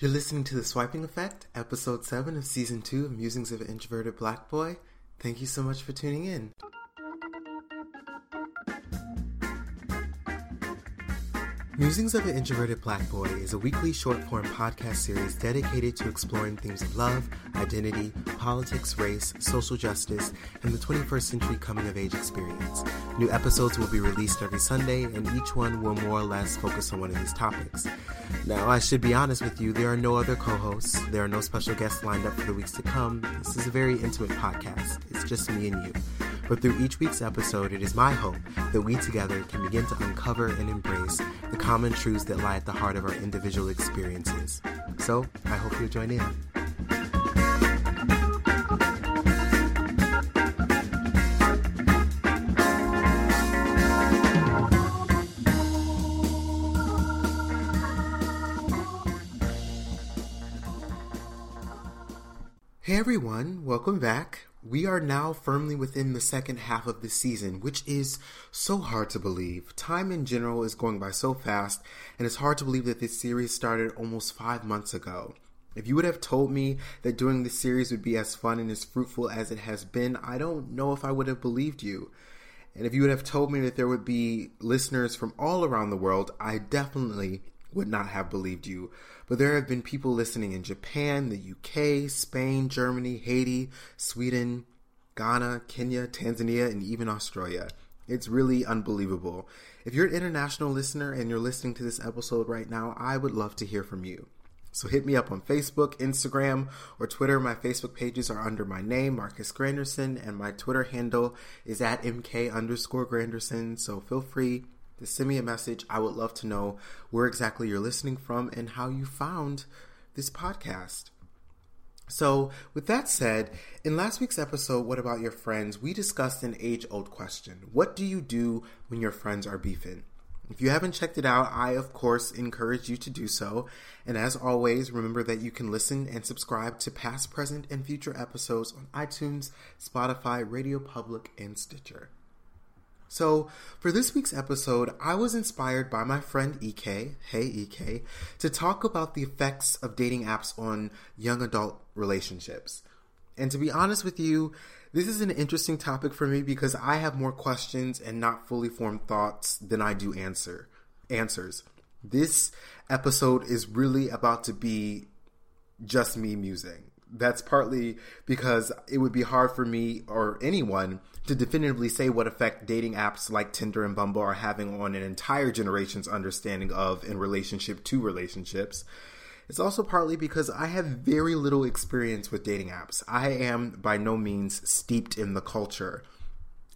You're listening to The Swiping Effect, episode 7 of season 2 of Musings of an Introverted Black Boy. Thank you so much for tuning in. Musings of an Introverted Black Boy is a weekly short form podcast series dedicated to exploring themes of love, identity, politics, race, social justice, and the 21st century coming of age experience. New episodes will be released every Sunday, and each one will more or less focus on one of these topics. Now, I should be honest with you, there are no other co hosts, there are no special guests lined up for the weeks to come. This is a very intimate podcast, it's just me and you. But through each week's episode, it is my hope that we together can begin to uncover and embrace the common truths that lie at the heart of our individual experiences. So, I hope you'll join in. Hey everyone, welcome back. We are now firmly within the second half of the season, which is so hard to believe. Time in general is going by so fast, and it's hard to believe that this series started almost five months ago. If you would have told me that doing this series would be as fun and as fruitful as it has been, I don't know if I would have believed you. And if you would have told me that there would be listeners from all around the world, I definitely would not have believed you. But there have been people listening in Japan, the UK, Spain, Germany, Haiti, Sweden, Ghana, Kenya, Tanzania, and even Australia. It's really unbelievable. If you're an international listener and you're listening to this episode right now, I would love to hear from you. So hit me up on Facebook, Instagram, or Twitter. My Facebook pages are under my name, Marcus Granderson, and my Twitter handle is at MK underscore Granderson. So feel free send me a message. I would love to know where exactly you're listening from and how you found this podcast. So, with that said, in last week's episode, What About Your Friends, we discussed an age old question What do you do when your friends are beefing? If you haven't checked it out, I of course encourage you to do so. And as always, remember that you can listen and subscribe to past, present, and future episodes on iTunes, Spotify, Radio Public, and Stitcher. So, for this week's episode, I was inspired by my friend EK, hey EK, to talk about the effects of dating apps on young adult relationships. And to be honest with you, this is an interesting topic for me because I have more questions and not fully formed thoughts than I do answer answers. This episode is really about to be just me musing. That's partly because it would be hard for me or anyone to definitively say what effect dating apps like Tinder and Bumble are having on an entire generation's understanding of and relationship to relationships. It's also partly because I have very little experience with dating apps. I am by no means steeped in the culture.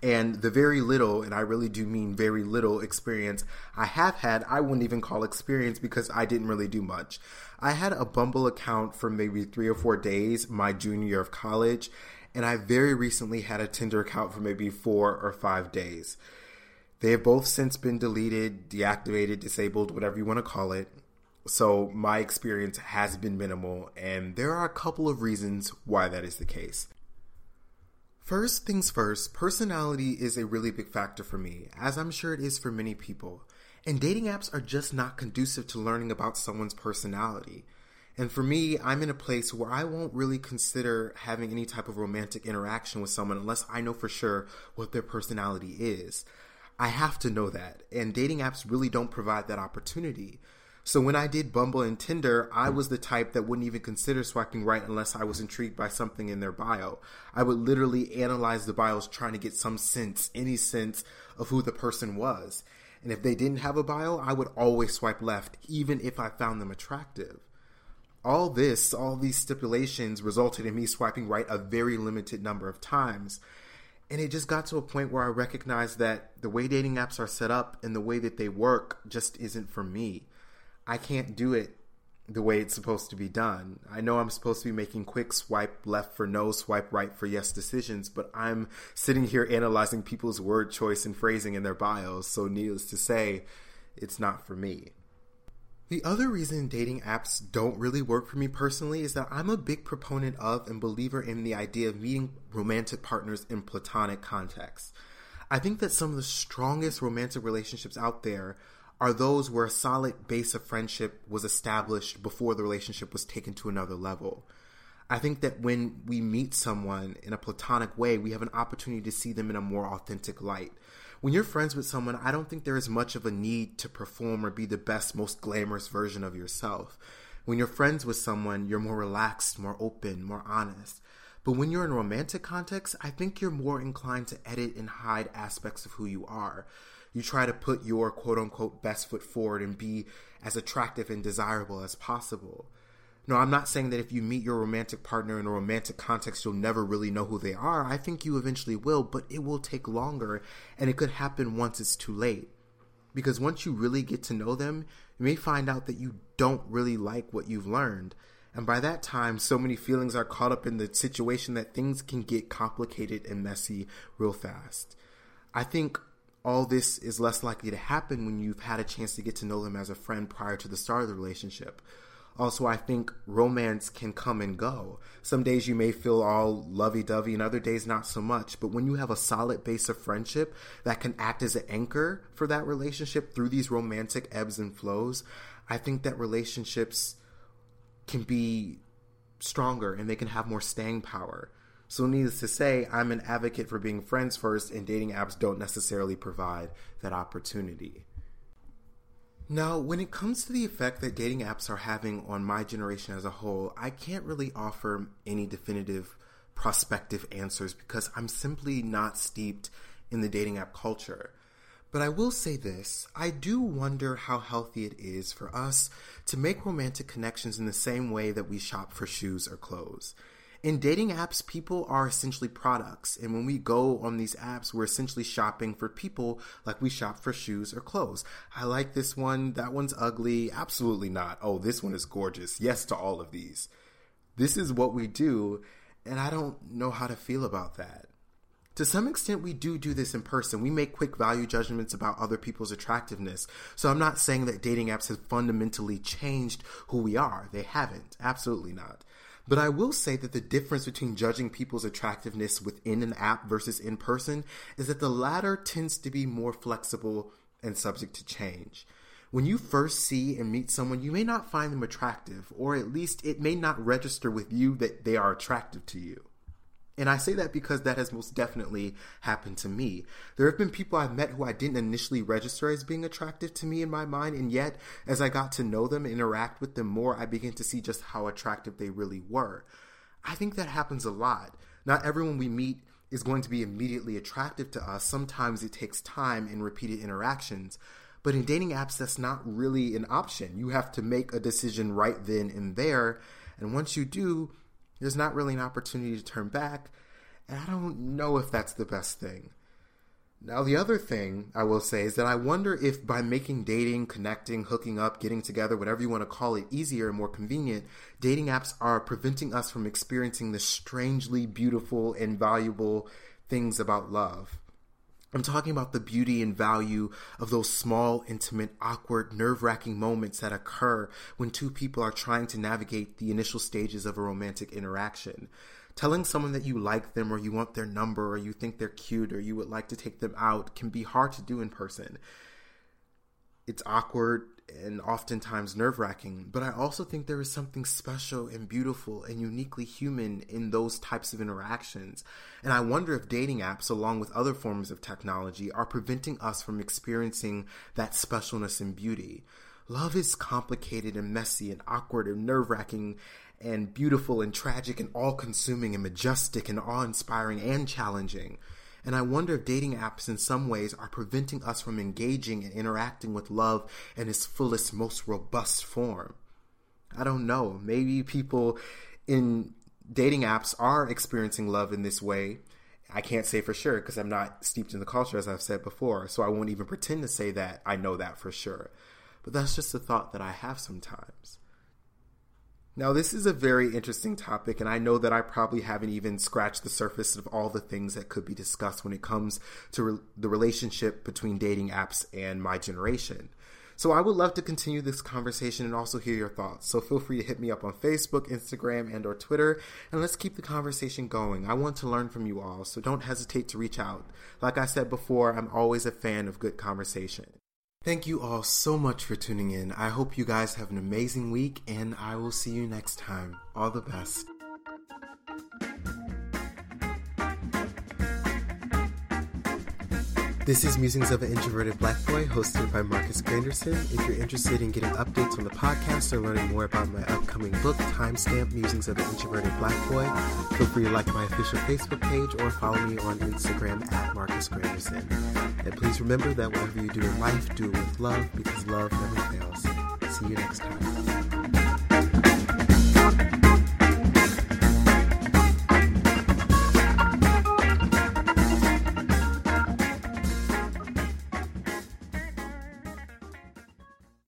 And the very little, and I really do mean very little experience I have had, I wouldn't even call experience because I didn't really do much. I had a Bumble account for maybe three or four days my junior year of college, and I very recently had a Tinder account for maybe four or five days. They have both since been deleted, deactivated, disabled, whatever you want to call it. So my experience has been minimal, and there are a couple of reasons why that is the case. First things first, personality is a really big factor for me, as I'm sure it is for many people. And dating apps are just not conducive to learning about someone's personality. And for me, I'm in a place where I won't really consider having any type of romantic interaction with someone unless I know for sure what their personality is. I have to know that. And dating apps really don't provide that opportunity. So when I did Bumble and Tinder, I was the type that wouldn't even consider swiping right unless I was intrigued by something in their bio. I would literally analyze the bios trying to get some sense, any sense of who the person was. And if they didn't have a bio, I would always swipe left, even if I found them attractive. All this, all these stipulations resulted in me swiping right a very limited number of times. And it just got to a point where I recognized that the way dating apps are set up and the way that they work just isn't for me. I can't do it the way it's supposed to be done. I know I'm supposed to be making quick swipe left for no, swipe right for yes decisions, but I'm sitting here analyzing people's word choice and phrasing in their bios, so needless to say, it's not for me. The other reason dating apps don't really work for me personally is that I'm a big proponent of and believer in the idea of meeting romantic partners in platonic contexts. I think that some of the strongest romantic relationships out there are those where a solid base of friendship was established before the relationship was taken to another level. I think that when we meet someone in a platonic way, we have an opportunity to see them in a more authentic light. When you're friends with someone, I don't think there is much of a need to perform or be the best, most glamorous version of yourself. When you're friends with someone, you're more relaxed, more open, more honest. But when you're in a romantic context, I think you're more inclined to edit and hide aspects of who you are you try to put your quote unquote best foot forward and be as attractive and desirable as possible. No, I'm not saying that if you meet your romantic partner in a romantic context, you'll never really know who they are. I think you eventually will, but it will take longer and it could happen once it's too late. Because once you really get to know them, you may find out that you don't really like what you've learned. And by that time, so many feelings are caught up in the situation that things can get complicated and messy real fast. I think all this is less likely to happen when you've had a chance to get to know them as a friend prior to the start of the relationship. Also, I think romance can come and go. Some days you may feel all lovey dovey, and other days not so much. But when you have a solid base of friendship that can act as an anchor for that relationship through these romantic ebbs and flows, I think that relationships can be stronger and they can have more staying power. So, needless to say, I'm an advocate for being friends first, and dating apps don't necessarily provide that opportunity. Now, when it comes to the effect that dating apps are having on my generation as a whole, I can't really offer any definitive prospective answers because I'm simply not steeped in the dating app culture. But I will say this I do wonder how healthy it is for us to make romantic connections in the same way that we shop for shoes or clothes in dating apps, people are essentially products. And when we go on these apps, we're essentially shopping for people like we shop for shoes or clothes. I like this one. That one's ugly. Absolutely not. Oh, this one is gorgeous. Yes to all of these. This is what we do. And I don't know how to feel about that. To some extent, we do do this in person. We make quick value judgments about other people's attractiveness. So I'm not saying that dating apps have fundamentally changed who we are. They haven't. Absolutely not. But I will say that the difference between judging people's attractiveness within an app versus in person is that the latter tends to be more flexible and subject to change. When you first see and meet someone, you may not find them attractive, or at least it may not register with you that they are attractive to you. And I say that because that has most definitely happened to me. There have been people I've met who I didn't initially register as being attractive to me in my mind, and yet as I got to know them interact with them more, I began to see just how attractive they really were. I think that happens a lot. Not everyone we meet is going to be immediately attractive to us. Sometimes it takes time and repeated interactions. But in dating apps, that's not really an option. You have to make a decision right then and there. And once you do, there's not really an opportunity to turn back, and I don't know if that's the best thing. Now, the other thing I will say is that I wonder if by making dating, connecting, hooking up, getting together, whatever you want to call it, easier and more convenient, dating apps are preventing us from experiencing the strangely beautiful and valuable things about love. I'm talking about the beauty and value of those small, intimate, awkward, nerve wracking moments that occur when two people are trying to navigate the initial stages of a romantic interaction. Telling someone that you like them or you want their number or you think they're cute or you would like to take them out can be hard to do in person. It's awkward, and oftentimes nerve wracking, but I also think there is something special and beautiful and uniquely human in those types of interactions. And I wonder if dating apps, along with other forms of technology, are preventing us from experiencing that specialness and beauty. Love is complicated and messy and awkward and nerve wracking and beautiful and tragic and all consuming and majestic and awe inspiring and challenging. And I wonder if dating apps in some ways are preventing us from engaging and interacting with love in its fullest, most robust form. I don't know. Maybe people in dating apps are experiencing love in this way. I can't say for sure because I'm not steeped in the culture, as I've said before. So I won't even pretend to say that I know that for sure. But that's just a thought that I have sometimes. Now, this is a very interesting topic, and I know that I probably haven't even scratched the surface of all the things that could be discussed when it comes to re- the relationship between dating apps and my generation. So, I would love to continue this conversation and also hear your thoughts. So, feel free to hit me up on Facebook, Instagram, and or Twitter, and let's keep the conversation going. I want to learn from you all, so don't hesitate to reach out. Like I said before, I'm always a fan of good conversation. Thank you all so much for tuning in. I hope you guys have an amazing week, and I will see you next time. All the best. This is Musings of an Introverted Black Boy, hosted by Marcus Granderson. If you're interested in getting updates on the podcast or learning more about my upcoming book, Timestamp Musings of an Introverted Black Boy, feel free to like my official Facebook page or follow me on Instagram at Marcus Granderson. And please remember that whatever you do in life, do it with love because love never fails. See you next time.